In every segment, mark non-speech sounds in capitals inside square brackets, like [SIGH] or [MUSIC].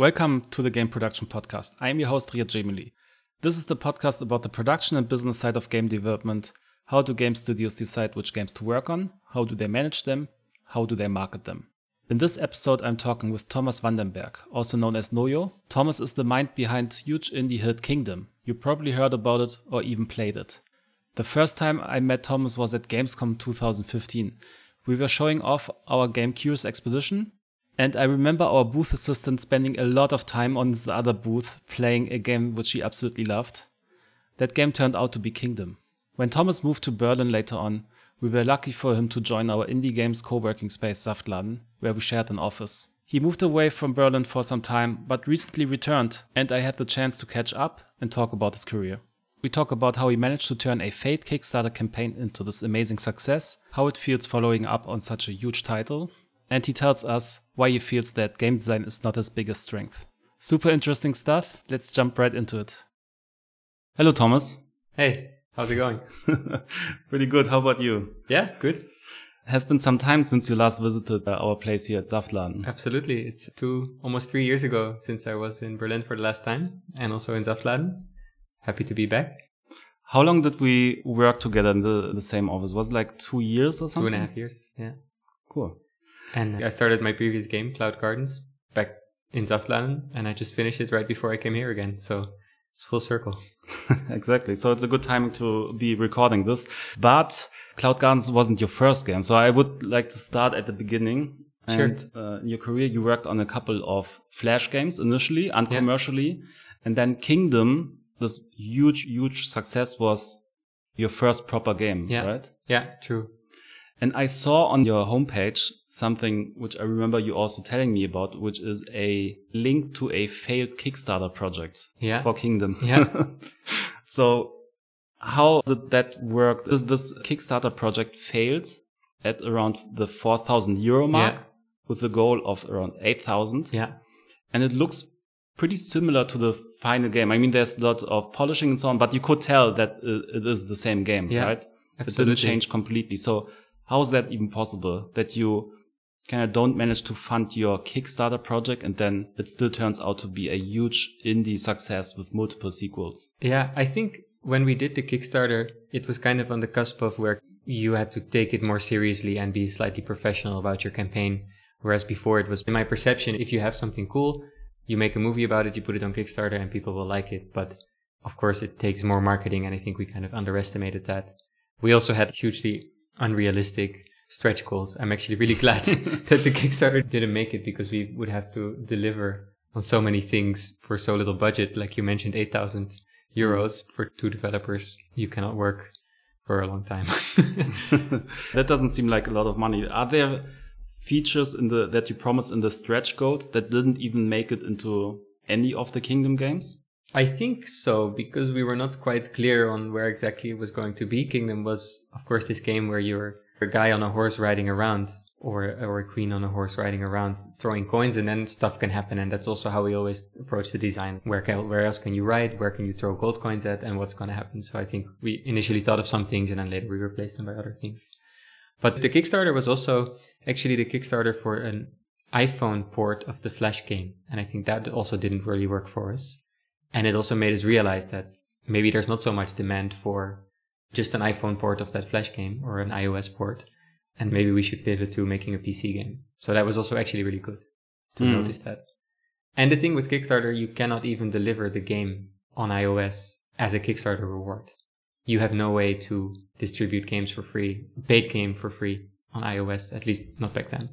Welcome to the Game Production Podcast. I am your host, Riad Djemili. This is the podcast about the production and business side of game development. How do game studios decide which games to work on? How do they manage them? How do they market them? In this episode, I'm talking with Thomas Vandenberg, also known as Noio. Thomas is the mind behind huge indie hit Kingdom. You probably heard about it or even played it. The first time I met Thomas was at Gamescom 2015. We were showing off our game Curious Expedition, and I remember our booth assistant spending a lot of time on the other booth playing a game which he absolutely loved. That game turned out to be Kingdom. When Thomas moved to Berlin later on, we were lucky for him to join our indie games co-working space Saftladen, where we shared an office. He moved away from Berlin for some time, but recently returned, and I had the chance to catch up and talk about his career. We talk about how he managed to turn a failed Kickstarter campaign into this amazing success, how it feels following up on such a huge title, and he tells us why he feels that game design is not his biggest strength. Super interesting stuff. Let's jump right into it. Hello, Thomas. Hey, how's it going? [LAUGHS] Pretty good. How about you? Yeah, good. It has been some time since you last visited uh, our place here at Saftladen. Absolutely. It's two, almost three years ago since I was in Berlin for the last time and also in Saftladen. Happy to be back. How long did we work together in the, the same office? Was it like two years or something? Two and a half years. Yeah. Cool. And I started my previous game, Cloud Gardens, back in Saftladen, and I just finished it right before I came here again. So it's full circle. [LAUGHS] exactly. So it's a good timing to be recording this. But Cloud Gardens wasn't your first game. So I would like to start at the beginning. Sure. And uh, in your career, you worked on a couple of Flash games initially and Yeah. And then Kingdom, this huge, huge success was your first proper game, Yeah. right? Yeah, true. And I saw on your homepage something which I remember you also telling me about, which is a link to a failed Kickstarter project Yeah. for Kingdom. Yeah. [LAUGHS] so how did that work? Is this Kickstarter project failed at around the 4,000 euro mark Yeah. with the goal of around 8,000? Yeah. And it looks pretty similar to the final game. I mean, there's a lot of polishing and so on, but you could tell that it is the same game, Yeah, right? It didn't change completely. So how is that even possible that you kind of don't manage to fund your Kickstarter project and then it still turns out to be a huge indie success with multiple sequels? Yeah, I think when we did the Kickstarter, it was kind of on the cusp of where you had to take it more seriously and be slightly professional about your campaign. Whereas before it was, in my perception, if you have something cool, you make a movie about it, you put it on Kickstarter and people will like it. But of course it takes more marketing and I think we kind of underestimated that. We also had hugely unrealistic stretch goals. I'm actually really glad [LAUGHS] [LAUGHS] that the Kickstarter didn't make it because we would have to deliver on so many things for so little budget. Like you mentioned, 8,000 euros for two developers. You cannot work for a long time. [LAUGHS] that doesn't seem like a lot of money. Are there features in the that you promised in the stretch goals that didn't even make it into any of the Kingdom games? I think so because we were not quite clear on where exactly it was going to be. Kingdom was, of course, this game where you're a guy on a horse riding around or, or a queen on a horse riding around throwing coins and then stuff can happen. And that's also how we always approach the design. Where can, where else can you ride? Where can you throw gold coins at and what's going to happen? So I think we initially thought of some things and then later we replaced them by other things. But the Kickstarter was also actually the Kickstarter for an iPhone port of the Flash game. And I think that also didn't really work for us. And it also made us realize that maybe there's not so much demand for just an iPhone port of that Flash game or an iOS port. And maybe we should pivot to making a PC game. So that was also actually really good to Mm. notice that. And the thing with Kickstarter, you cannot even deliver the game on iOS as a Kickstarter reward. You have no way to distribute games for free, paid game for free on iOS, at least not back then.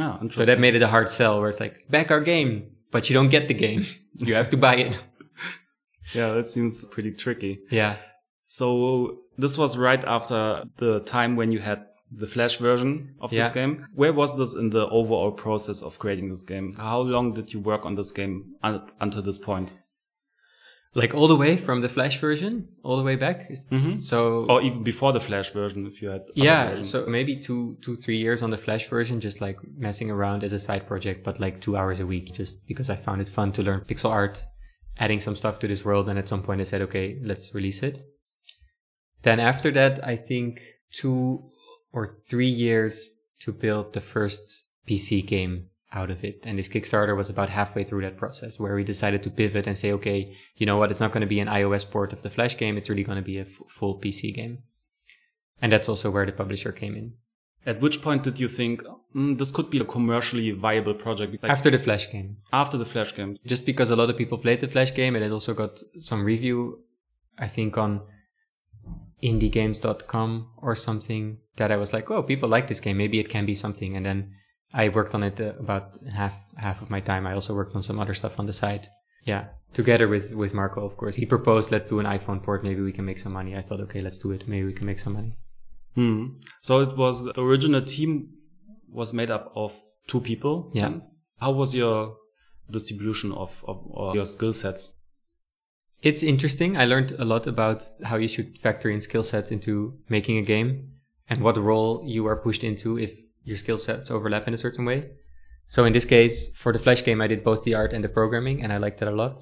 Ah, So that made it a hard sell where it's like, back our game, but you don't get the game. [LAUGHS] you have to buy it. [LAUGHS] yeah, that seems pretty tricky. Yeah. So this was right after the time when you had the Flash version of Yeah. this game. Where was this in the overall process of creating this game? How long did you work on this game un- until this point? Like all the way from the Flash version, all the way back. Is- Mhm. So Or even before the Flash version, if you had. yeah, so maybe two, two, three years on the Flash version, just like messing around as a side project, but like two hours a week, just because I found it fun to learn pixel art, adding some stuff to this world. And at some point I said, okay, let's release it. Then after that, I think two or three years to build the first PC game out of it. And this Kickstarter was about halfway through that process where we decided to pivot and say, okay, you know what? It's not going to be an iOS port of the Flash game. It's really going to be a f- full PC game. And that's also where the publisher came in. At which point did you think mm, this could be a commercially viable project? Like after the Flash game. After the Flash game. Just because a lot of people played the Flash game and it also got some review, I think on indiegames.com or something that I was like, oh, people like this game. Maybe it can be something. And then I worked on it uh, about half half of my time. I also worked on some other stuff on the side. Yeah, together with with Marco, of course. He proposed, let's do an iPhone port. Maybe we can make some money. I thought, okay, let's do it. Maybe we can make some money. Hmm. So it was the original team was made up of two people. Yeah. How was your distribution of, of your skill sets? It's interesting. I learned a lot about how you should factor in skill sets into making a game and what role you are pushed into if your skill sets overlap in a certain way. So in this case, for the Flash game, I did both the art and the programming, and I liked that a lot.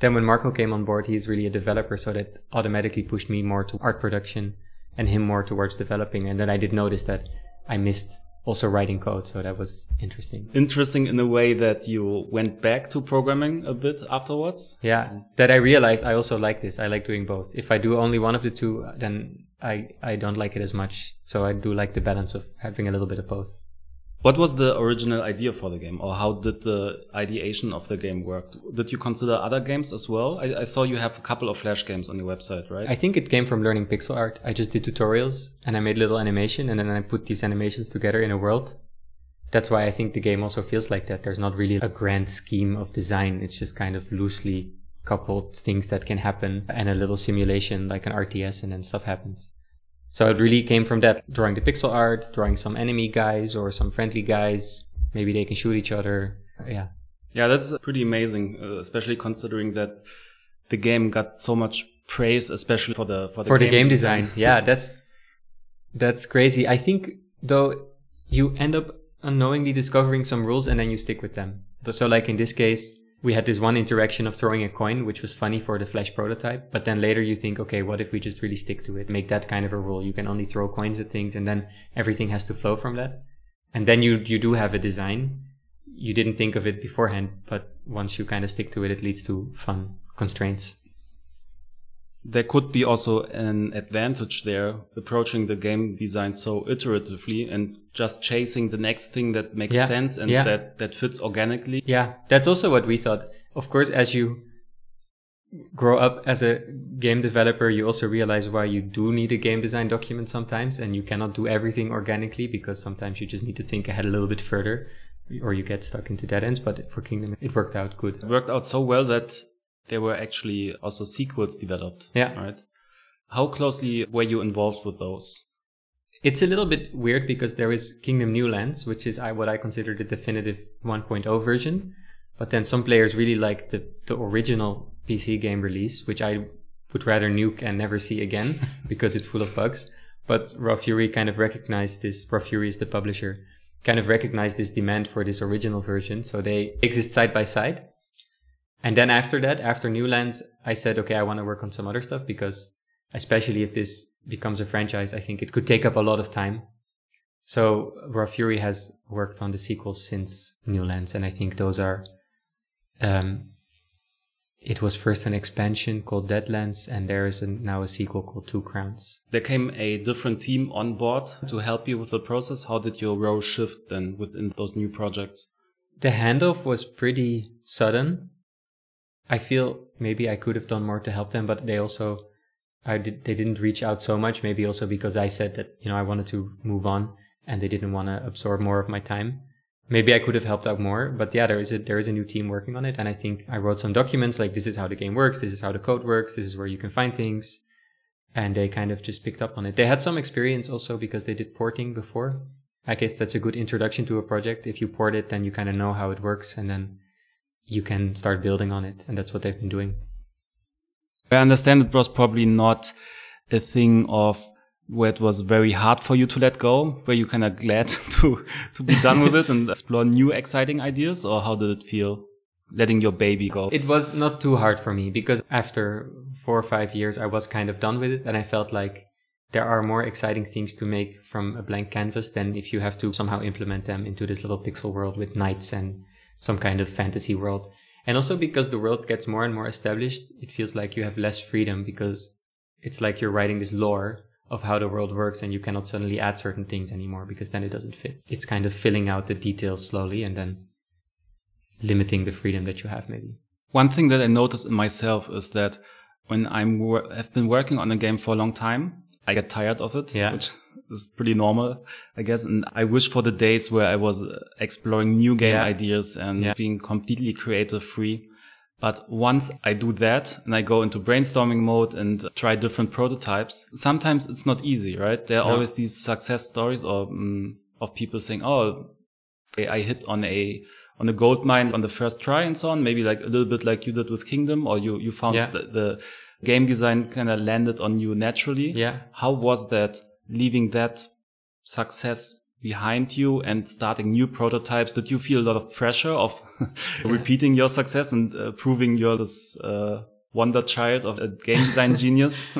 Then when Marco came on board, he's really a developer, so that automatically pushed me more to art production and him more towards developing. And then I did notice that I missed also writing code, so that was interesting. Interesting in the way that you went back to programming a bit afterwards. Yeah, that I realized I also like this. I like doing both. If I do only one of the two, then I I don't like it as much. So I do like the balance of having a little bit of both. What was the original idea for the game, or how did the ideation of the game work? Did you consider other games as well? I, I, saw you have a couple of Flash games on your website, right? I think it came from learning pixel art. I just did tutorials and I made little animation, and then I put these animations together in a world. That's why I think the game also feels like that. There's not really a grand scheme of design. It's just kind of loosely coupled things that can happen and a little simulation like an RTS, and then stuff happens. So it really came from that drawing the pixel art, drawing some enemy guys or some friendly guys. Maybe they can shoot each other. Yeah. Yeah, that's pretty amazing, uh, especially considering that the game got so much praise, especially for the for the, for game, the game design. design. yeah, [LAUGHS] that's that's crazy. I think though you end up unknowingly discovering some rules and then you stick with them. So like in this case, we had this one interaction of throwing a coin, which was funny for the Flash prototype. But then later you think, okay, what if we just really stick to it? Make that kind of a rule. You can only throw coins at things and then everything has to flow from that. And then you, you do have a design. You didn't think of it beforehand, but once you kind of stick to it, it leads to fun constraints there could be also an advantage there approaching the game design so iteratively and just chasing the next thing that makes yeah. sense and yeah. that that fits organically yeah that's also what we thought of course as you grow up as a game developer you also realize why you do need a game design document sometimes and you cannot do everything organically because sometimes you just need to think ahead a little bit further or you get stuck into dead ends but for kingdom it worked out good it worked out so well that there were actually also sequels developed. Yeah. Right. How closely were you involved with those? It's a little bit weird because there is Kingdom New Lands, which is what I consider the definitive 1.0 version. But then some players really like the, the original PC game release, which I would rather nuke and never see again [LAUGHS] because it's full of bugs. But Raw Fury kind of recognized this. Raw Fury is the publisher, kind of recognized this demand for this original version. So they exist side by side. And then after that, after New Lands, I said, okay, I want to work on some other stuff because especially if this becomes a franchise, I think it could take up a lot of time. So Raw Fury has worked on the sequels since New Lands, and I think those are. Um, it was first an expansion called Deadlands, and there is a, now a sequel called Two Crowns. There came a different team on board to help you with the process. How did your role shift then within those new projects? The handoff was pretty sudden. I feel maybe I could have done more to help them, but they also, I did, they didn't reach out so much. Maybe also because I said that, you know, I wanted to move on and they didn't want to absorb more of my time. Maybe I could have helped out more, but yeah, there is a, there is a new team working on it. And I think I wrote some documents like this is how the game works. This is how the code works. This is where you can find things. And they kind of just picked up on it. They had some experience also because they did porting before. I guess that's a good introduction to a project. If you port it, then you kind of know how it works and then you can start building on it. And that's what they've been doing. I understand it was probably not a thing of where it was very hard for you to let go, where you kind of glad [LAUGHS] to, to be done with it and [LAUGHS] explore new exciting ideas, or how did it feel letting your baby go? It was not too hard for me because after four or five years, I was kind of done with it and I felt like there are more exciting things to make from a blank canvas than if you have to somehow implement them into this little pixel world with knights and some kind of fantasy world. And also because the world gets more and more established, it feels like you have less freedom because it's like you're writing this lore of how the world works and you cannot suddenly add certain things anymore because then it doesn't fit. It's kind of filling out the details slowly and then limiting the freedom that you have maybe. One thing that I notice in myself is that when I'm have been working on a game for a long time, I get tired of it, yeah. which is pretty normal, I guess. And I wish for the days where I was exploring new game yeah. ideas and yeah. being completely creative free. But once I do that and I go into brainstorming mode and try different prototypes, sometimes it's not easy, right? There are no. always these success stories or um, of people saying, "Oh, I hit on a on a gold mine on the first try and so on." Maybe like a little bit like you did with Kingdom, or you you found yeah. the, the game design kind of landed on you naturally. Yeah. How was that leaving that success behind you and starting new prototypes? Did you feel a lot of pressure of [LAUGHS] repeating your success and uh, proving you're this uh, wonder child of a game design [LAUGHS] genius? [LAUGHS]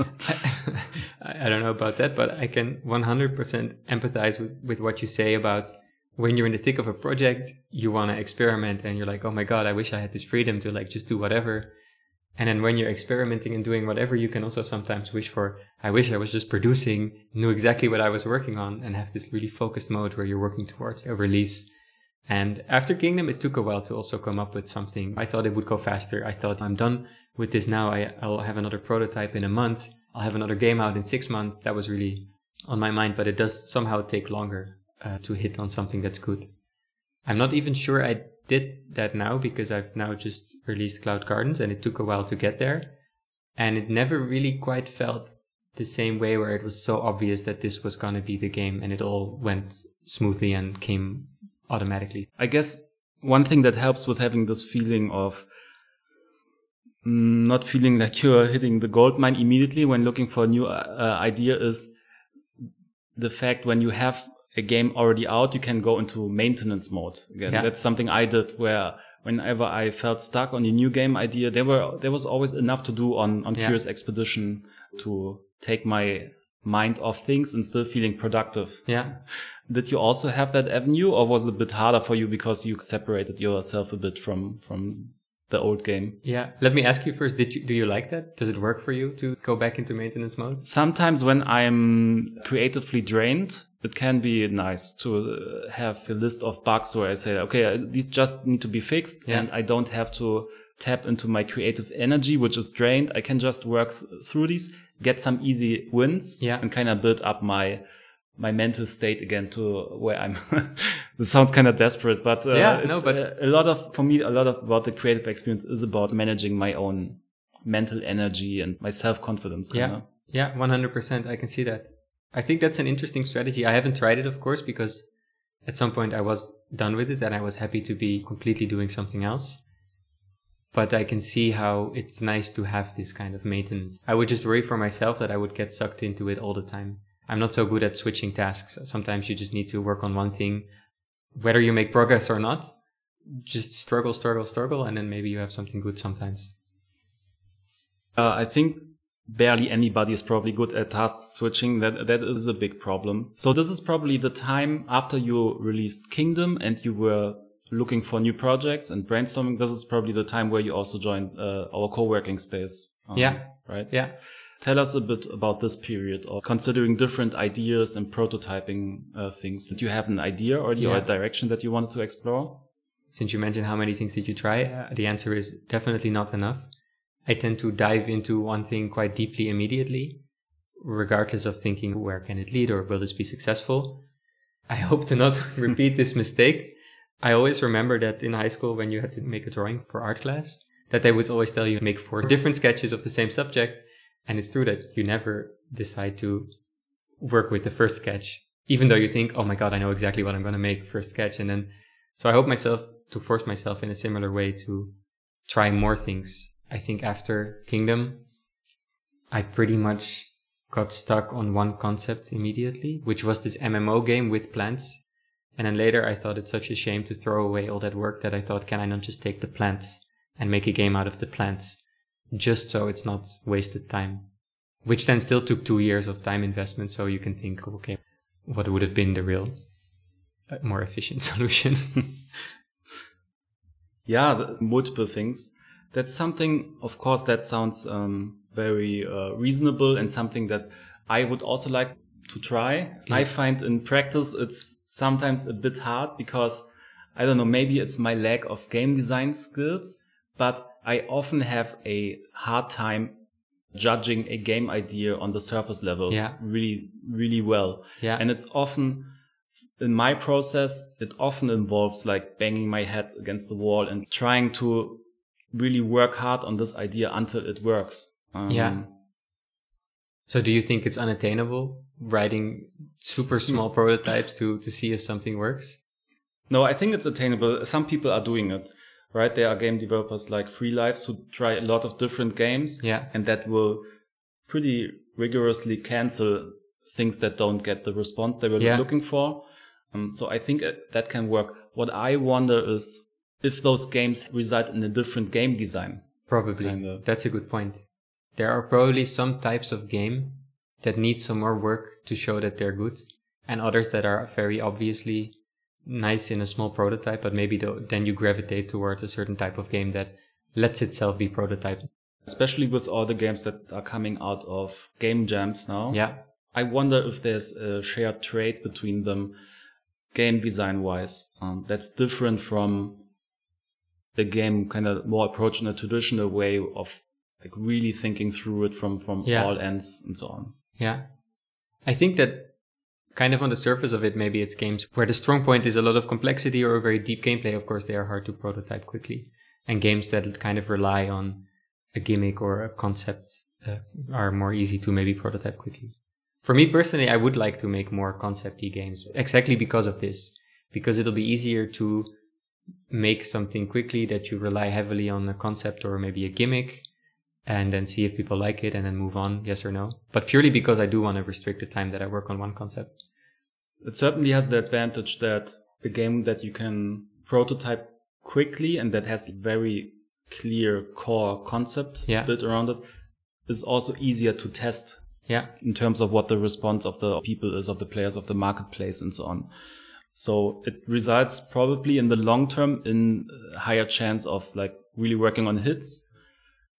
I don't know about that, but I can 100% empathize with, with what you say about when you're in the thick of a project, you want to experiment and you're like, oh my God, I wish I had this freedom to like just do whatever. And then when you're experimenting and doing whatever, you can also sometimes wish for, I wish I was just producing, knew exactly what I was working on and have this really focused mode where you're working towards a release. And after Kingdom, it took a while to also come up with something. I thought it would go faster. I thought I'm done with this now. I, I'll have another prototype in a month. I'll have another game out in six months. That was really on my mind, but it does somehow take longer uh, to hit on something that's good. I'm not even sure I did that now because I've now just released Cloud Gardens and it took a while to get there. And it never really quite felt the same way where it was so obvious that this was going to be the game and it all went smoothly and came automatically. I guess one thing that helps with having this feeling of not feeling like you're hitting the gold mine immediately when looking for a new uh, idea is the fact when you have a game already out, you can go into maintenance mode again. Yeah. That's something I did where whenever I felt stuck on a new game idea, there were, there was always enough to do on, on Yeah. Curious Expedition to take my mind off things and still feeling productive. Yeah. Did you also have that avenue or was it a bit harder for you because you separated yourself a bit from, from the old game? Yeah. Let me ask you first, did you, do you like that? Does it work for you to go back into maintenance mode? Sometimes when I'm creatively drained, it can be nice to uh, have a list of bugs where I say, okay, uh, these just need to be fixed Yeah. and I don't have to tap into my creative energy, which is drained. I can just work th- through these, get some easy wins Yeah. and kind of build up my, my mental state again to where I'm. [LAUGHS] this sounds kind of desperate, but, uh, Yeah, it's, no, but- uh, a lot of, for me, a lot of about the creative experience is about managing my own mental energy and my self-confidence. Yeah. Yeah. 100%. I can see that. I think that's an interesting strategy. I haven't tried it, of course, because at some point I was done with it and I was happy to be completely doing something else. But I can see how it's nice to have this kind of maintenance. I would just worry for myself that I would get sucked into it all the time. I'm not so good at switching tasks. Sometimes you just need to work on one thing, whether you make progress or not. Just struggle, struggle, struggle, and then maybe you have something good sometimes. Uh, I think barely anybody is probably good at task switching. That that is a big problem. So this is probably the time after you released Kingdom and you were looking for new projects and brainstorming. This is probably the time where you also joined uh, our co-working space. um, Yeah. Right. Yeah. Tell us a bit about this period of considering different ideas and prototyping uh, things. Did you have an idea already or Yeah. a direction that you wanted to explore? since you mentioned how many things did you try, uh, the answer is definitely not enough. I tend to dive into one thing quite deeply immediately, regardless of thinking where can it lead or will this be successful. I hope to not [LAUGHS] repeat this mistake. I always remember that in high school when you had to make a drawing for art class, that they would always tell you make four different sketches of the same subject. And it's true that you never decide to work with the first sketch, even though you think, oh my God, I know exactly what I'm going to make first sketch. And then, so I hope myself to force myself in a similar way to try more things. I think after Kingdom, I pretty much got stuck on one concept immediately, which was this MMO game with plants. And then later I thought it's such a shame to throw away all that work that I thought, can I not just take the plants and make a game out of the plants? Just so it's not wasted time. which then still took two years of time investment. So you can think, okay, what would have been the real uh, more efficient [LAUGHS] solution? [LAUGHS] yeah, the, multiple things. That's something, of course, that sounds um, very uh, reasonable and something that I would also like to try. I find in practice it's sometimes a bit hard because I don't know, maybe it's my lack of game design skills, but I often have a hard time judging a game idea on the surface level yeah. really, really well. Yeah. And it's often in my process, it often involves like banging my head against the wall and trying to really work hard on this idea until it works. Um, yeah. So do you think it's unattainable writing super small [LAUGHS] prototypes to, to see if something works? No, I think it's attainable. Some people are doing it, right? There are game developers like Free Lives who try a lot of different games. Yeah. And that will pretty rigorously cancel things that don't get the response they were yeah. looking for. Um, so I think that can work. What I wonder is if those games result in a different game design. Probably. Kinda. That's a good point. There are probably some types of game that need some more work to show that they're good and others that are very obviously nice in a small prototype, but maybe the, then you gravitate towards a certain type of game that lets itself be prototyped. Especially with all the games that are coming out of game jams now. Yeah. I wonder if there's a shared trait between them game design wise. Um, that's different from the game kind of more approach in a traditional way of like really thinking through it from, from yeah. all ends and so on. Yeah. I think that kind of on the surface of it, maybe it's games where the strong point is a lot of complexity or a very deep gameplay. Of course, they are hard to prototype quickly. And games that kind of rely on a gimmick or a concept uh, are more easy to maybe prototype quickly. For me personally, I would like to make more concepty games exactly because of this, because it'll be easier to make something quickly that you rely heavily on a concept or maybe a gimmick and then see if people like it and then move on, yes or no. But purely because I do want to restrict the time that I work on one concept. It certainly has the advantage that a game that you can prototype quickly and that has very clear core concept yeah. built around it is also easier to test. Yeah. In terms of what the response of the people is, of the players, of the marketplace and so on. So it results probably in the long term in higher chance of like really working on hits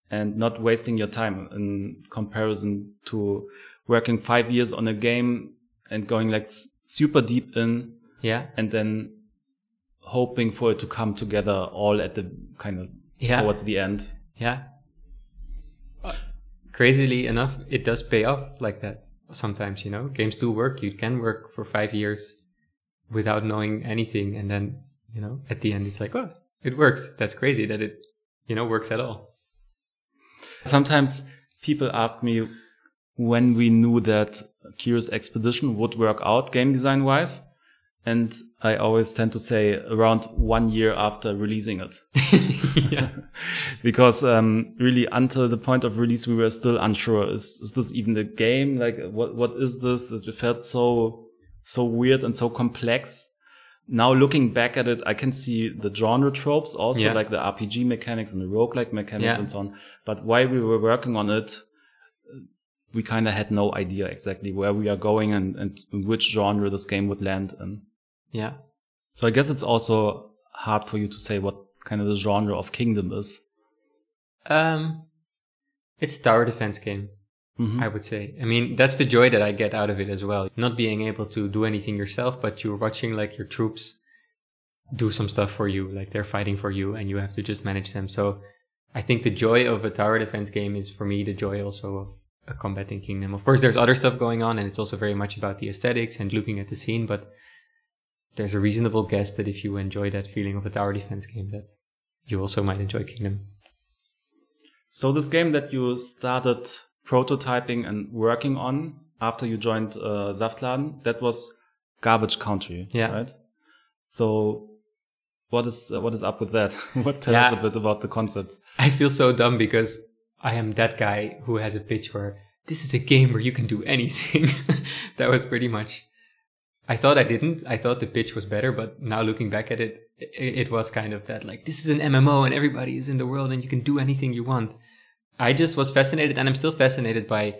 and not wasting your time in comparison to working five years on a game and going like super deep in. Yeah. And then hoping for it to come together all at the kind of yeah. towards the end. Yeah. Uh, crazily enough, it does pay off like that sometimes, you know, games do work. You can work for five years without knowing anything. And then, you know, at the end, it's like, oh, it works. That's crazy that it, you know, works at all. Sometimes people ask me when we knew that Curious Expedition would work out game design wise. And I always tend to say around one year after releasing it. [LAUGHS] [LAUGHS] because um, really until the point of release, we were still unsure. Is, is this even the game? Like, what what is this? It felt so so weird and so complex now looking back at it, I can see the genre tropes also, yeah. like the RPG mechanics and the roguelike mechanics yeah. and so on. But while we were working on it, we kind of had no idea exactly where we are going and, and which genre this game would land in. Yeah. So I guess it's also hard for you to say what kind of the genre of Kingdom is. Um, it's a tower defense game. Mm-hmm. I would say. I mean, that's the joy that I get out of it as well. Not being able to do anything yourself, but you're watching like your troops do some stuff for you, like they're fighting for you and you have to just manage them. So I think the joy of a tower defense game is for me the joy also of a combating kingdom. Of course, there's other stuff going on and it's also very much about the aesthetics and looking at the scene, but there's a reasonable guess that if you enjoy that feeling of a tower defense game, that you also might enjoy Kingdom. So this game that you started prototyping and working on after you joined uh, Saftladen, that was Garbage Country, yeah. right? So what is uh, what is up with that? [LAUGHS] what tell yeah. us a bit about the concept? I feel so dumb because I am that guy who has a pitch where this is a game where you can do anything. [LAUGHS] that was pretty much. I thought I didn't. I thought the pitch was better, but now looking back at it, it, it was kind of that like this is an MMO and everybody is in the world and you can do anything you want. I just was fascinated and I'm still fascinated by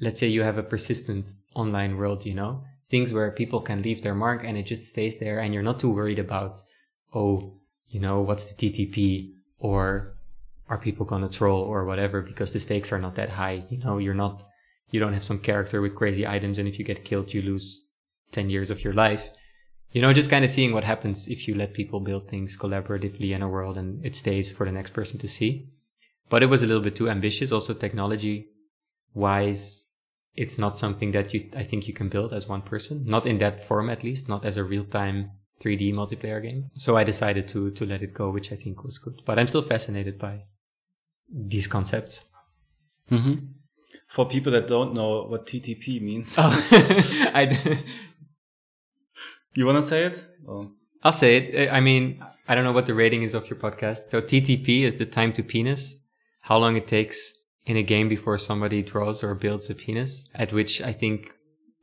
let's say you have a persistent online world, you know, things where people can leave their mark and it just stays there and you're not too worried about, oh, you know, what's the TTP or are people going to troll or whatever because the stakes are not that high. You know, you're not, you don't have some character with crazy items and if you get killed, you lose 10 years of your life. You know, just kind of seeing what happens if you let people build things collaboratively in a world and it stays for the next person to see. But it was a little bit too ambitious. Also technology wise, it's not something that you, I think you can build as one person, not in that form at least, not as a real time 3D multiplayer game. So I decided to, to let it go, which I think was good, but I'm still fascinated by these concepts. Mm-hmm. For people that don't know what TTP means, Oh, [LAUGHS] I, [LAUGHS] you want to say it? Oh. I'll say it. I mean, I don't know what the rating is of your podcast. So TTP is the time to penis, how long it takes in a game before somebody draws or builds a penis, at which I think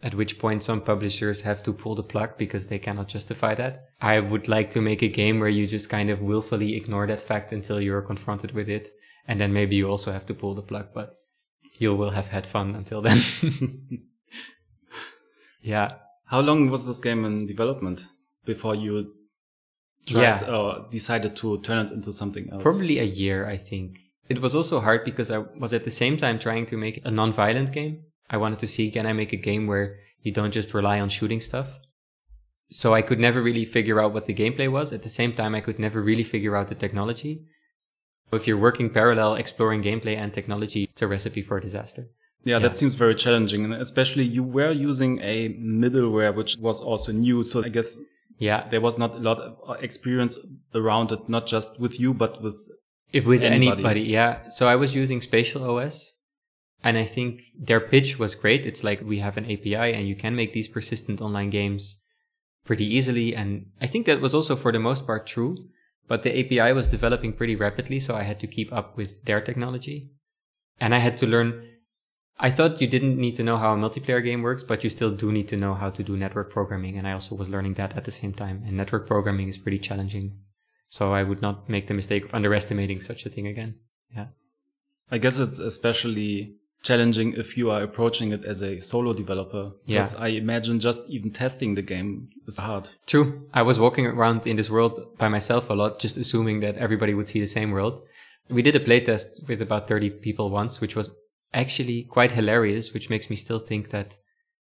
at which point some publishers have to pull the plug because they cannot justify that. I would like to make a game where you just kind of willfully ignore that fact until you're confronted with it. And then maybe you also have to pull the plug, but you will have had fun until then. [LAUGHS] yeah. How long was this game in development before you tried, Yeah. decided to turn it into something else? Probably a year, I think. It was also hard because I was at the same time trying to make a non-violent game. I wanted to see, can I make a game where you don't just rely on shooting stuff? So I could never really figure out what the gameplay was. At the same time, I could never really figure out the technology. If you're working parallel, exploring gameplay and technology, it's a recipe for disaster. Yeah, Yeah. that seems very challenging. And especially you were using a middleware, which was also new. So I guess Yeah. there was not a lot of uh, experience around it, not just with you, but with If with Anybody. anybody. yeah. So I was using Spatial OS and I think their pitch was great. It's like we have an API and you can make these persistent online games pretty easily. And I think that was also for the most part true, but the API was developing pretty rapidly. So I had to keep up with their technology and I had to learn. I thought you didn't need to know how a multiplayer game works, but you still do need to know how to do network programming. And I also was learning that at the same time. And network programming is pretty challenging. So I would not make the mistake of underestimating such a thing again. Yeah. I guess it's especially challenging if you are approaching it as a solo developer. Yeah. Because I imagine just even testing the game is hard. True. I was walking around in this world by myself a lot, just assuming that everybody would see the same world. We did a playtest with about 30 people once, which was actually quite hilarious, which makes me still think that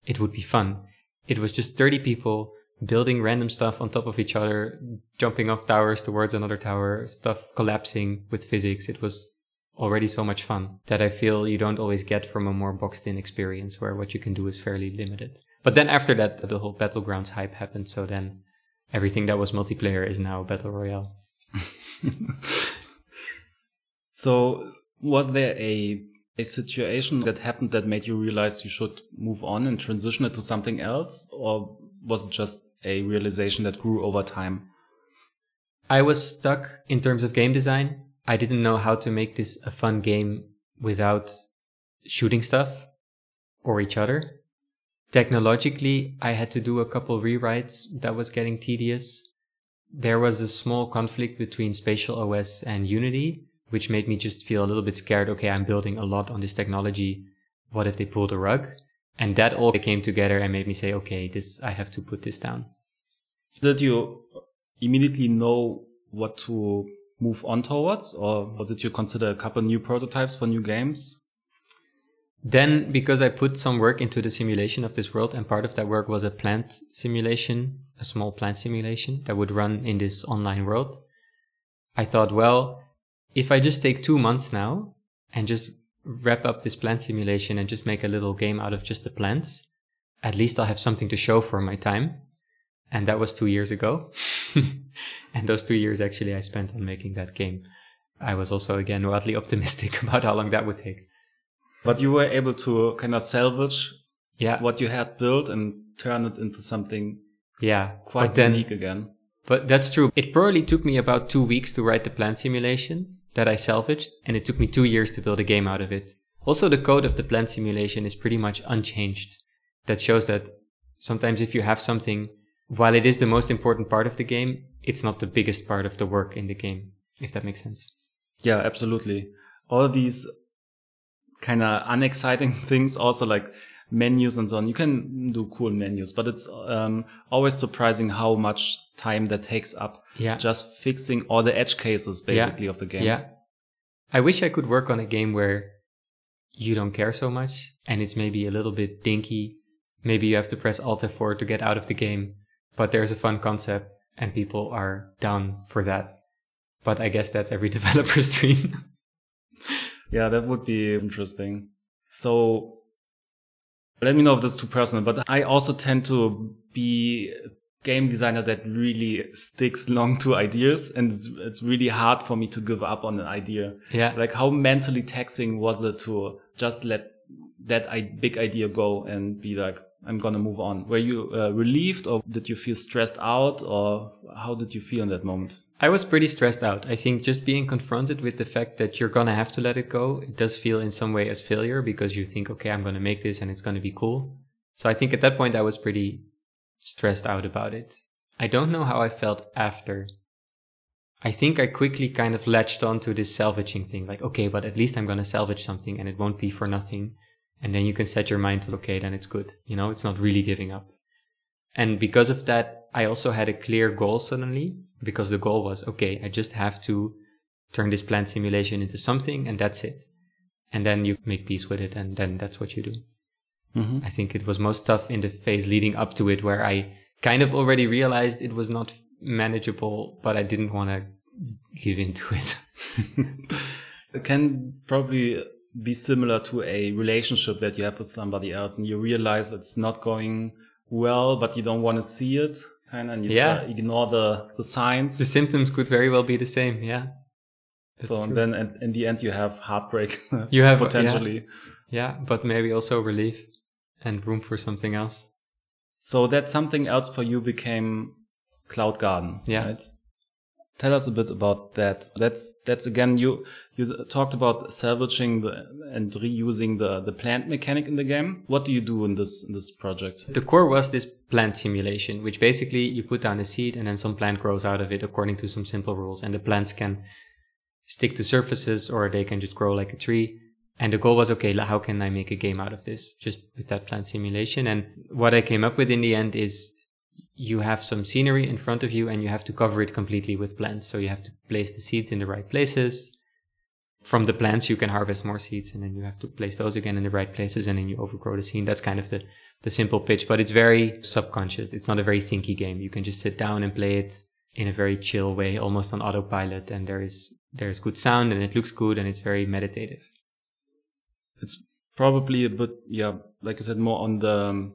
it would be fun. It was just 30 people building random stuff on top of each other, jumping off towers towards another tower, stuff collapsing with physics. It was already so much fun that I feel you don't always get from a more boxed in experience where what you can do is fairly limited. But then after that, the whole Battlegrounds hype happened. So then everything that was multiplayer is now Battle Royale. [LAUGHS] So was there a a situation that happened that made you realize you should move on and transition it to something else? Or was it just a realization that grew over time? I was stuck in terms of game design. I didn't know how to make this a fun game without shooting stuff or each other. Technologically, I had to do a couple rewrites that was getting tedious. There was a small conflict between Spatial OS and Unity, which made me just feel a little bit scared. Okay, I'm building a lot on this technology. What if they pull the rug? And that all came together and made me say, okay, this, I have to put this down. Did you immediately know what to move on towards? Or did you consider a couple new prototypes for new games? Then, because I put some work into the simulation of this world, and part of that work was a plant simulation, a small plant simulation that would run in this online world, I thought, well, if I just take two months now and just wrap up this plant simulation and just make a little game out of just the plants, at least I'll have something to show for my time. And that was two years ago. [LAUGHS] and those two years actually I spent on making that game. I was also again wildly [LAUGHS] optimistic about how long that would take. But you were able to kind of salvage Yeah. what you had built and turn it into something Yeah. quite then, unique again. But that's true. It probably took me about two weeks to write the plant simulation that I salvaged, and it took me two years to build a game out of it. Also, the code of the plant simulation is pretty much unchanged. That shows that sometimes if you have something, while it is the most important part of the game, it's not the biggest part of the work in the game, if that makes sense. Yeah, absolutely. All these kind of unexciting [LAUGHS] things also like menus and so on. You can do cool menus, but it's um, always surprising how much time that takes up. Yeah. Just fixing all the edge cases basically yeah. of the game. Yeah. I wish I could work on a game where you don't care so much and it's maybe a little bit dinky. Maybe you have to press Alt F4 to get out of the game, but there's a fun concept and people are down for that. But I guess that's every [LAUGHS] developer's dream. yeah, that would be interesting. So let me know if this is too personal, but I also tend to be game designer that really sticks long to ideas and it's, it's really hard for me to give up on an idea. Yeah. Like how mentally taxing was it to just let that big idea go and be like, I'm going to move on. Were you uh, relieved or did you feel stressed out or how did you feel in that moment? I was pretty stressed out. I think just being confronted with the fact that you're going to have to let it go, it does feel in some way as failure because you think, okay, I'm going to make this and it's going to be cool. So I think at that point I was pretty stressed out about it. I don't know how I felt after. I think I quickly kind of latched onto this salvaging thing, like, okay, but at least I'm going to salvage something and it won't be for nothing. And then you can set your mind to, okay, then it's good. You know, it's not really giving up. And because of that, I also had a clear goal suddenly because the goal was, okay, I just have to turn this plant simulation into something and that's it. And then you make peace with it and then that's what you do. Mm-hmm. I think it was most tough in the phase leading up to it where I kind of already realized it was not manageable, but I didn't want to give into it. [LAUGHS] it can probably be similar to a relationship that you have with somebody else and you realize it's not going well, but you don't want to see it kind of, and you yeah. ignore the, the signs. The symptoms could very well be the same. Yeah. That's so, and then in, in the end, you have heartbreak. You have [LAUGHS] potentially. Yeah. yeah, but maybe also relief and room for something else. So that something else for you became Cloud Garden. Yeah. Right? Tell us a bit about that. That's that's again you you talked about salvaging the, and reusing the the plant mechanic in the game. What do you do in this in this project? The core was this plant simulation, which basically you put down a seed and then some plant grows out of it according to some simple rules, and the plants can stick to surfaces or they can just grow like a tree. And the goal was okay, how can I make a game out of this just with that plant simulation? And what I came up with in the end is you have some scenery in front of you and you have to cover it completely with plants. So you have to place the seeds in the right places. From the plants, you can harvest more seeds and then you have to place those again in the right places and then you overgrow the scene. That's kind of the, the simple pitch, but it's very subconscious. It's not a very thinky game. You can just sit down and play it in a very chill way, almost on autopilot. And there is, there's good sound and it looks good and it's very meditative. It's probably a bit, yeah, like I said, more on the, um,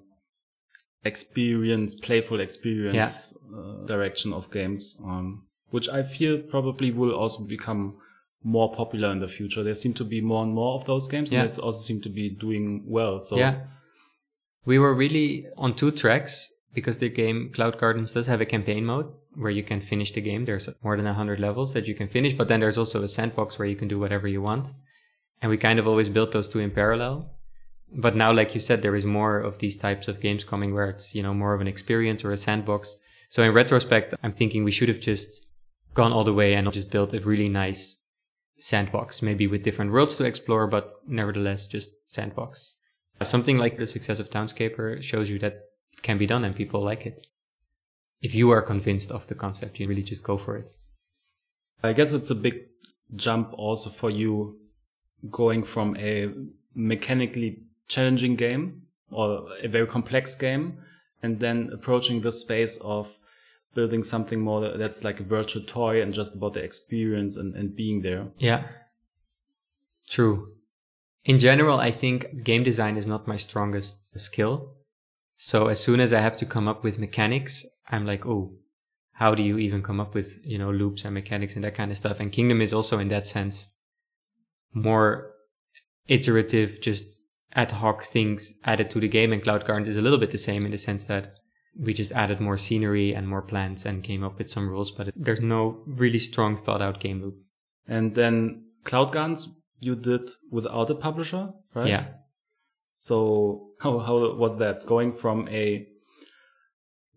experience, playful experience yeah. uh, direction of games, um, which I feel probably will also become more popular in the future. There seem to be more and more of those games, yeah. and they also seem to be doing well. So yeah, we were really on two tracks because the game Cloud Gardens does have a campaign mode where you can finish the game. There's more than 100 levels that you can finish, but then there's also a sandbox where you can do whatever you want. And we kind of always built those two in parallel. But now like you said there is more of these types of games coming where it's you know more of an experience or a sandbox. So in retrospect i'm thinking we should have just gone all the way and just built a really nice sandbox maybe with different worlds to explore but nevertheless just sandbox. Something like the success of townscaper shows you that it can be done and people like it. If you are convinced of the concept you really just go for it. I guess it's a big jump also for you going from a mechanically challenging game or a very complex game and then approaching the space of building something more that's like a virtual toy and just about the experience and, and being there. Yeah. True. In general, I think game design is not my strongest skill. So as soon as I have to come up with mechanics, I'm like, oh, how do you even come up with, you know, loops and mechanics and that kind of stuff? And Kingdom is also in that sense more iterative, just ad hoc things added to the game. And Cloud Gardens is a little bit the same in the sense that we just added more scenery and more plants and came up with some rules, but it, there's no really strong thought out game loop. And then Cloud Gardens you did without a publisher, right? Yeah. So how, how was that going from a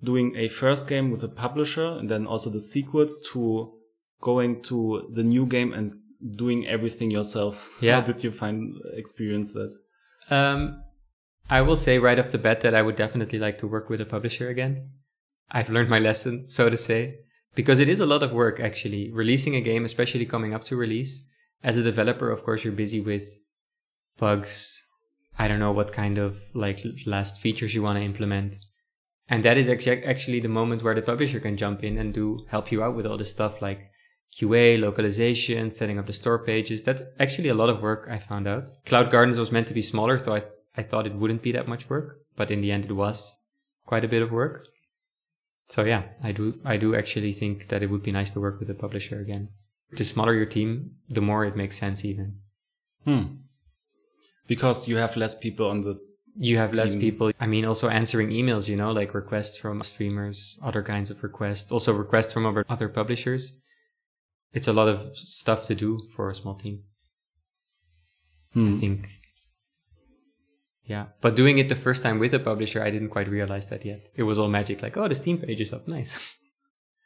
doing a first game with a publisher and then also the sequels to going to the new game and doing everything yourself. [LAUGHS] Yeah. How did you find experience that? Um, I will say right off the bat that I would definitely like to work with a publisher again. I've learned my lesson, so to say, because it is a lot of work actually. Releasing a game, especially coming up to release. As a developer, of course, you're busy with bugs. I don't know what kind of like last features you want to implement. And that is actually actually the moment where the publisher can jump in and do help you out with all this stuff like QA, localization, setting up the store pages. That's actually a lot of work I found out. Cloud Gardens was meant to be smaller, so I, th- I thought it wouldn't be that much work, but in the end it was quite a bit of work. So yeah, I do, I do actually think that it would be nice to work with a publisher again. The smaller your team, the more it makes sense even. Hmm. Because you have less people on the You have less people. I mean, also answering emails, you know, like requests from streamers, other kinds of requests, also requests from other, other publishers. It's a lot of stuff to do for a small team. Hmm. I think. Yeah, but doing it the first time with a publisher, I didn't quite realize that yet. It was all magic, like, oh, the Steam page is up, nice. [LAUGHS]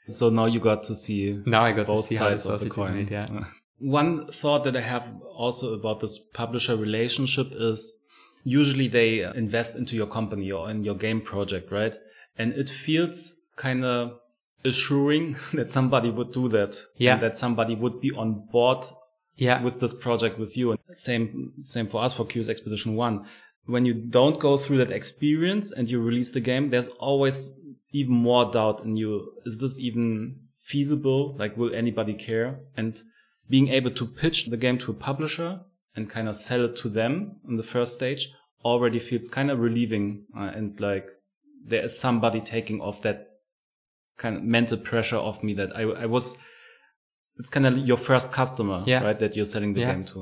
So now you got to see now I got both to see how the sides of the coin. made. Yeah, [LAUGHS] One thought that I have also about this publisher relationship is usually they invest into your company or in your game project, right? And it feels kind of assuring [LAUGHS] that somebody would do that. Yeah. That somebody would be on board yeah, with this project with you. And same, same for us for Curious Expedition 1. When you don't go through that experience and you release the game, there's always even more doubt in you. Is this even feasible? Like, will anybody care? And being able to pitch the game to a publisher and kind of sell it to them in the first stage already feels kind of relieving. Uh, and like, there is somebody taking off that kind of mental pressure off me that I, I was, it's kind of your first customer, Yeah. right? That you're selling the Yeah. game to.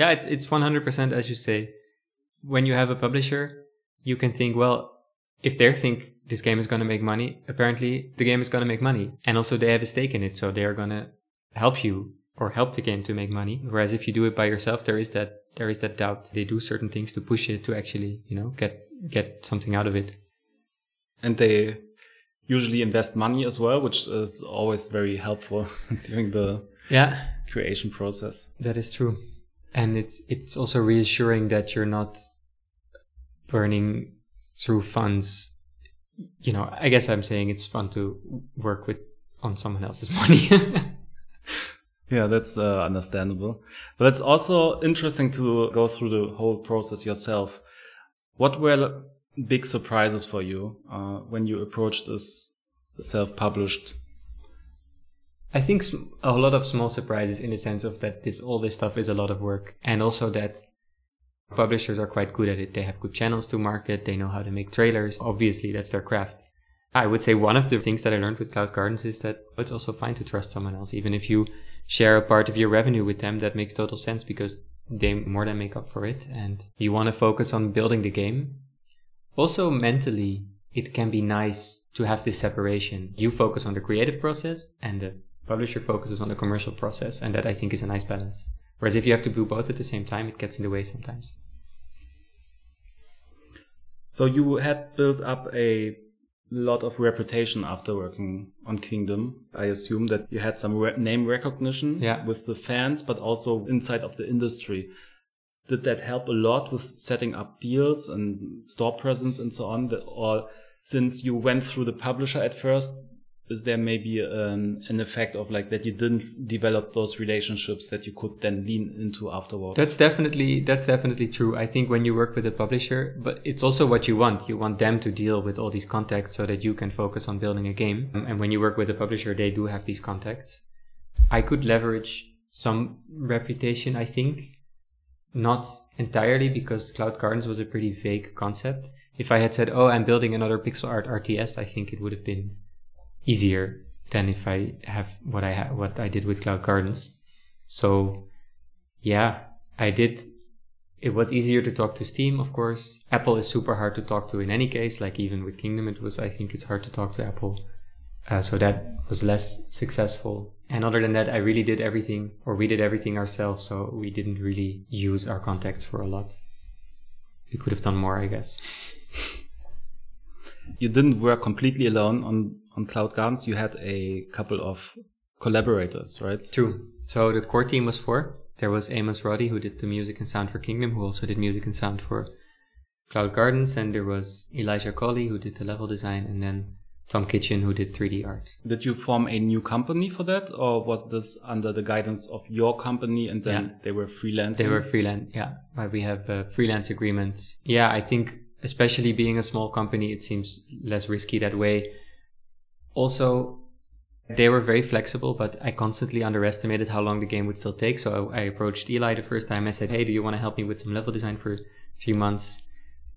Yeah, it's it's 100% as you say. When you have a publisher, you can think, well, if they think this game is going to make money, apparently the game is going to make money. And also they have a stake in it, so they are going to help you or help the game to make money. Whereas if you do it by yourself, there is that there is that doubt. They do certain things to push it to actually, you know, get get something out of it. And they usually invest money as well, which is always very helpful [LAUGHS] during the Yeah, creation process. That is true. And it's it's also reassuring that you're not burning through funds. You know, I guess I'm saying it's fun to work with on someone else's [LAUGHS] money. Yeah, that's uh, understandable. But it's also interesting to go through the whole process yourself. What were big surprises for you uh, when you approach this self-published? I think a lot of small surprises in the sense of that this all this stuff is a lot of work, and also that publishers are quite good at it. They have good channels to market. They know how to make trailers. Obviously, that's their craft. I would say one of the things that I learned with Cloud Gardens is that it's also fine to trust someone else, even if you share a part of your revenue with them. That makes total sense because they more than make up for it, and you want to focus on building the game. Also, mentally, it can be nice to have this separation. You focus on the creative process, and the publisher focuses on the commercial process, and that I think is a nice balance. Whereas if you have to do both at the same time, it gets in the way sometimes. So you had built up a lot of reputation after working on Kingdom. I assume that you had some re- name recognition Yeah. with the fans, but also inside of the industry. Did that help a lot with setting up deals and store presence and so on? Or since you went through the publisher at first, is there maybe an, an effect of like that you didn't develop those relationships that you could then lean into afterwards? That's definitely that's definitely true. I think when you work with a publisher, but it's also what you want. You want them to deal with all these contacts so that you can focus on building a game. And when you work with a publisher, they do have these contacts. I could leverage some reputation, I think. Not entirely because Cloud Gardens was a pretty vague concept. If I had said, "Oh, I'm building another pixel art RTS," I think it would have been easier than if I have what I ha- what I did with Cloud Gardens. So, yeah, I did. It was easier to talk to Steam, of course. Apple is super hard to talk to in any case. Like even with Kingdom, it was. I think it's hard to talk to Apple. Uh, so that was less successful. And other than that, I really did everything, or we did everything ourselves. So we didn't really use our contacts for a lot. We could have done more, I guess. [LAUGHS] you didn't work completely alone on on Cloud Gardens. You had a couple of collaborators, right? True. So the core team was four. There was Amos Roddy, who did the music and sound for Kingdom, who also did music and sound for Cloud Gardens. And there was Elijah Colley, who did the level design, and then Tom Kitchen, who did 3D art. Did you form a new company for that, or was this under the guidance of your company and then Yeah. they were freelancing? They were freelance, yeah. We have uh, freelance agreements. Yeah, I think especially being a small company, it seems less risky that way. Also, they were very flexible, but I constantly underestimated how long the game would still take. So I, I approached Eli the first time. I said, "Hey, do you want to help me with some level design for three months?"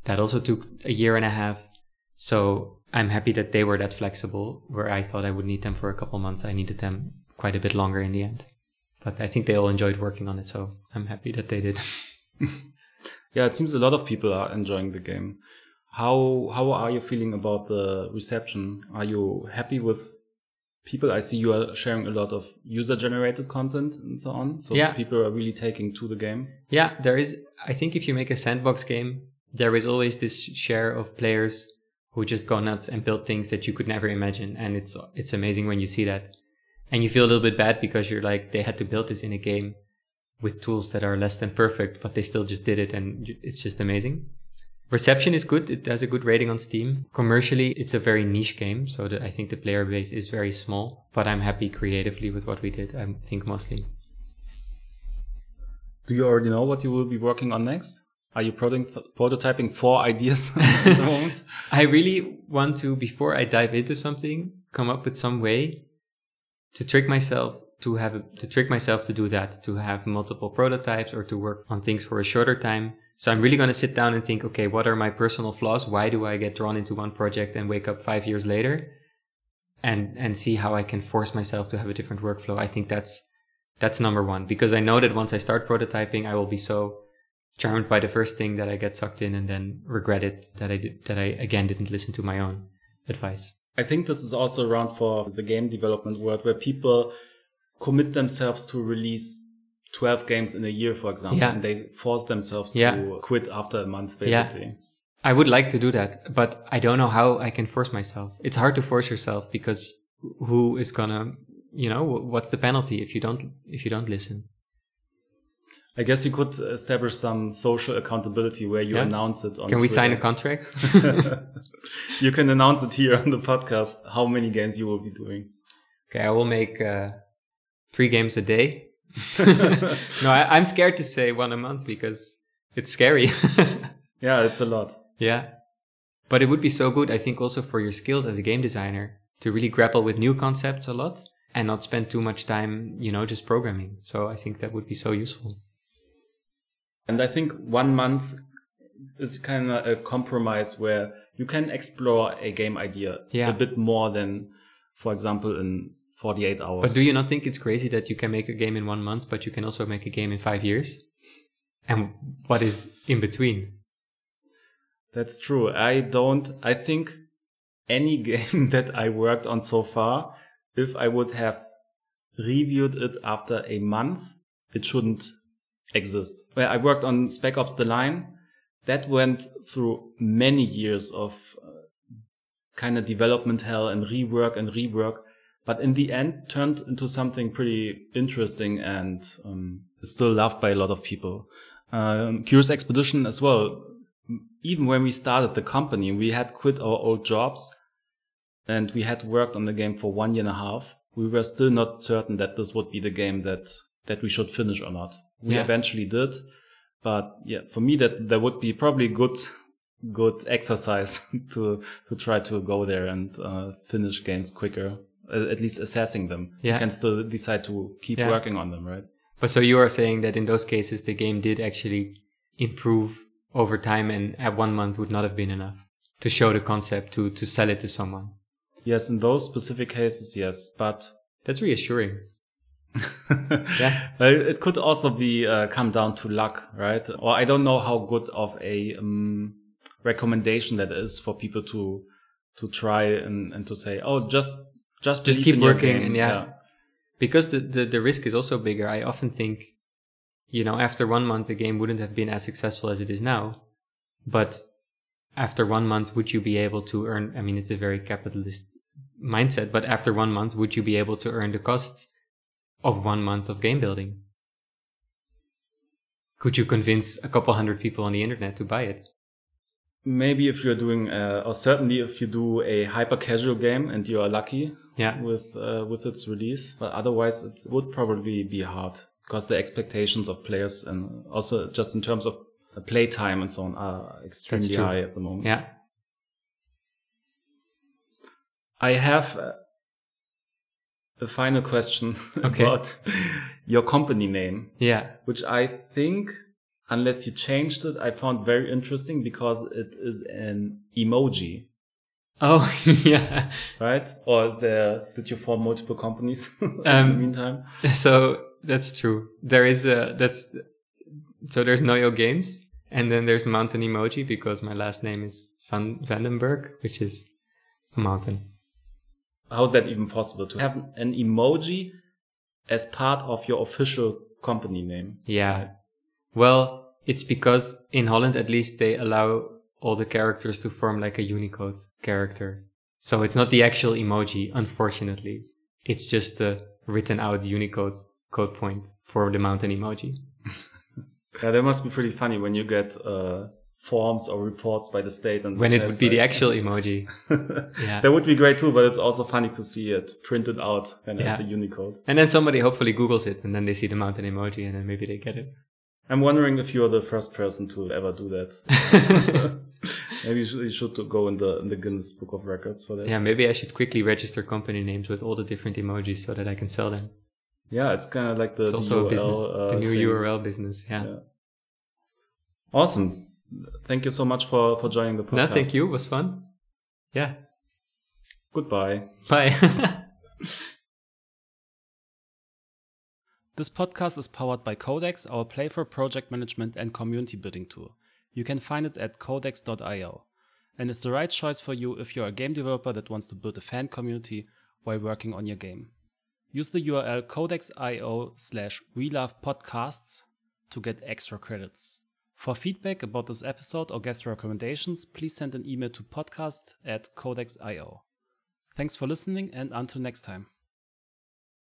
That also took a year and a half. So I'm happy that they were that flexible. Where I thought I would need them for a couple months, I needed them quite a bit longer in the end. But I think they all enjoyed working on it, so I'm happy that they did. [LAUGHS] Yeah, it seems a lot of people are enjoying the game. How how are you feeling about the reception? Are you happy with people? I see you are sharing a lot of user generated content and so on. So Yeah. people are really taking to the game. Yeah, there is. I think if you make a sandbox game, there is always this share of players who just go nuts and build things that you could never imagine, and it's it's amazing when you see that, and you feel a little bit bad because you're like they had to build this in a game with tools that are less than perfect, but they still just did it, and it's just amazing. Reception is good. It has a good rating on Steam. Commercially, it's a very niche game, so the, I think the player base is very small. But I'm happy creatively with what we did. I think mostly. Do you already know what you will be working on next? Are you prototyping four [LAUGHS] ideas [LAUGHS] at the moment? [LAUGHS] I really want to, before I dive into something, come up with some way to trick myself to have a, to trick myself to do that, to have multiple prototypes or to work on things for a shorter time. So I'm really going to sit down and think, okay, what are my personal flaws? Why do I get drawn into one project and wake up five years later? And, and see how I can force myself to have a different workflow. I think that's, that's number one because I know that once I start prototyping, I will be so charmed by the first thing that I get sucked in and then regret it that I did, that I again didn't listen to my own advice. I think this is also around for the game development world where people commit themselves to release 12 games in a year, for example, Yeah. and they force themselves Yeah. to quit after a month, Yeah. basically. I would like to do that, but I don't know how I can force myself. It's hard to force yourself because who is gonna, you know, what's the penalty if you don't, if you don't listen? I guess you could establish some social accountability where you Yeah. announce it on Can we sign a contract? [LAUGHS] [LAUGHS] you can announce it here on the podcast how many games you will be doing. okay, I will make uh, three games a day. [LAUGHS] no, I, I'm scared to say one a month because it's scary. Yeah, it's a lot. Yeah. But it would be so good, I think, also for your skills as a game designer to really grapple with new concepts a lot and not spend too much time, you know, just programming. So I think that would be so useful. And I think one month is kind of a compromise where you can explore a game idea Yeah. a bit more than, for example, in 48 hours. But do you not think it's crazy that you can make a game in one month, but you can also make a game in five years? And what is in between? That's true. I don't, I think any [LAUGHS] game that I worked on so far, if I would have reviewed it after a month, it shouldn't exist. Well, I worked on Spec Ops The Line. That went through many years of uh, kind of development hell and rework and rework, but in the end turned into something pretty interesting and um, still loved by a lot of people. Um, Curious Expedition as well. Even when we started the company, we had quit our old jobs and we had worked on the game for one year and a half. We were still not certain that this would be the game that, that we should finish or not. We Yeah. eventually did. But yeah, for me, that, that would be probably good, good exercise [LAUGHS] to, to try to go there and, uh, finish games quicker, at least assessing them. Yeah. You can still decide to keep Yeah. working on them, right? But so you are saying that in those cases, the game did actually improve over time and at one month would not have been enough to show the concept, to, to sell it to someone. Yes, in those specific cases, yes, but That's reassuring. Yeah, [LAUGHS] But it could also be uh, come down to luck, right? Or I don't know how good of a um, recommendation that is for people to to try and, and to say, oh, just just Just keep working and yeah. Because the, the, the risk is also bigger. I often think, you know, after one month, the game wouldn't have been as successful as it is now. But after one month, would you be able to earn? I mean, it's a very capitalist mindset. But after one month, would you be able to earn the costs of one month of game building? Could you convince a couple hundred people on the internet to buy it? Maybe if you're doing, uh, or certainly if you do a hyper casual game and you are lucky Yeah. with uh, with its release, but otherwise it would probably be hard because the expectations of players and also just in terms of play time and so on are extremely high at the moment. Yeah. I have uh, a final question [LAUGHS] Okay. about your company name, Yeah. which I think, unless you changed it, I found very interesting because it is an emoji, Oh, [LAUGHS] yeah. right? Or is there, did you form multiple companies [LAUGHS] in the Um, meantime? So that's true. There is a, that's, so there's Noio Games and then there's Mountain Emoji because my last name is Van Vandenberg, which is a mountain. How's that even possible to have an emoji as part of your official company name? Yeah. Well, it's because in Holland, at least, they allow all the characters to form like a Unicode character. So it's not the actual emoji, unfortunately. It's just the written out Unicode code point for the mountain emoji. [LAUGHS] Yeah, that must be pretty funny when you get uh, forms or reports by the state and When it would be the actual [LAUGHS] emoji. Yeah. that would be great too, but it's also funny to see it printed out and Yeah. as the Unicode. And then somebody hopefully Googles it and then they see the mountain emoji and then maybe they get it. I'm wondering if you're the first person to ever do that. [LAUGHS] [LAUGHS] Maybe you should, you should go in the in the Guinness Book of Records for that. yeah, maybe I should quickly register company names with all the different emojis so that I can sell them. Yeah, it's kind of like the, It's also URL, a business, uh, a new thing. URL business. Yeah. Yeah. Awesome. Thank you so much for for joining the podcast. No, thank you. It was fun. Yeah. Goodbye. Bye. [LAUGHS] This podcast is powered by Codecks, our playful project management and community building tool. You can find it at codecks.io. And it's the right choice for you if you're a game developer that wants to build a fan community while working on your game. Use the URL codecks.io slash we love podcasts to get extra credits. For feedback about this episode or guest recommendations, please send an email to podcast at codecks.io. Thanks for listening and until next time.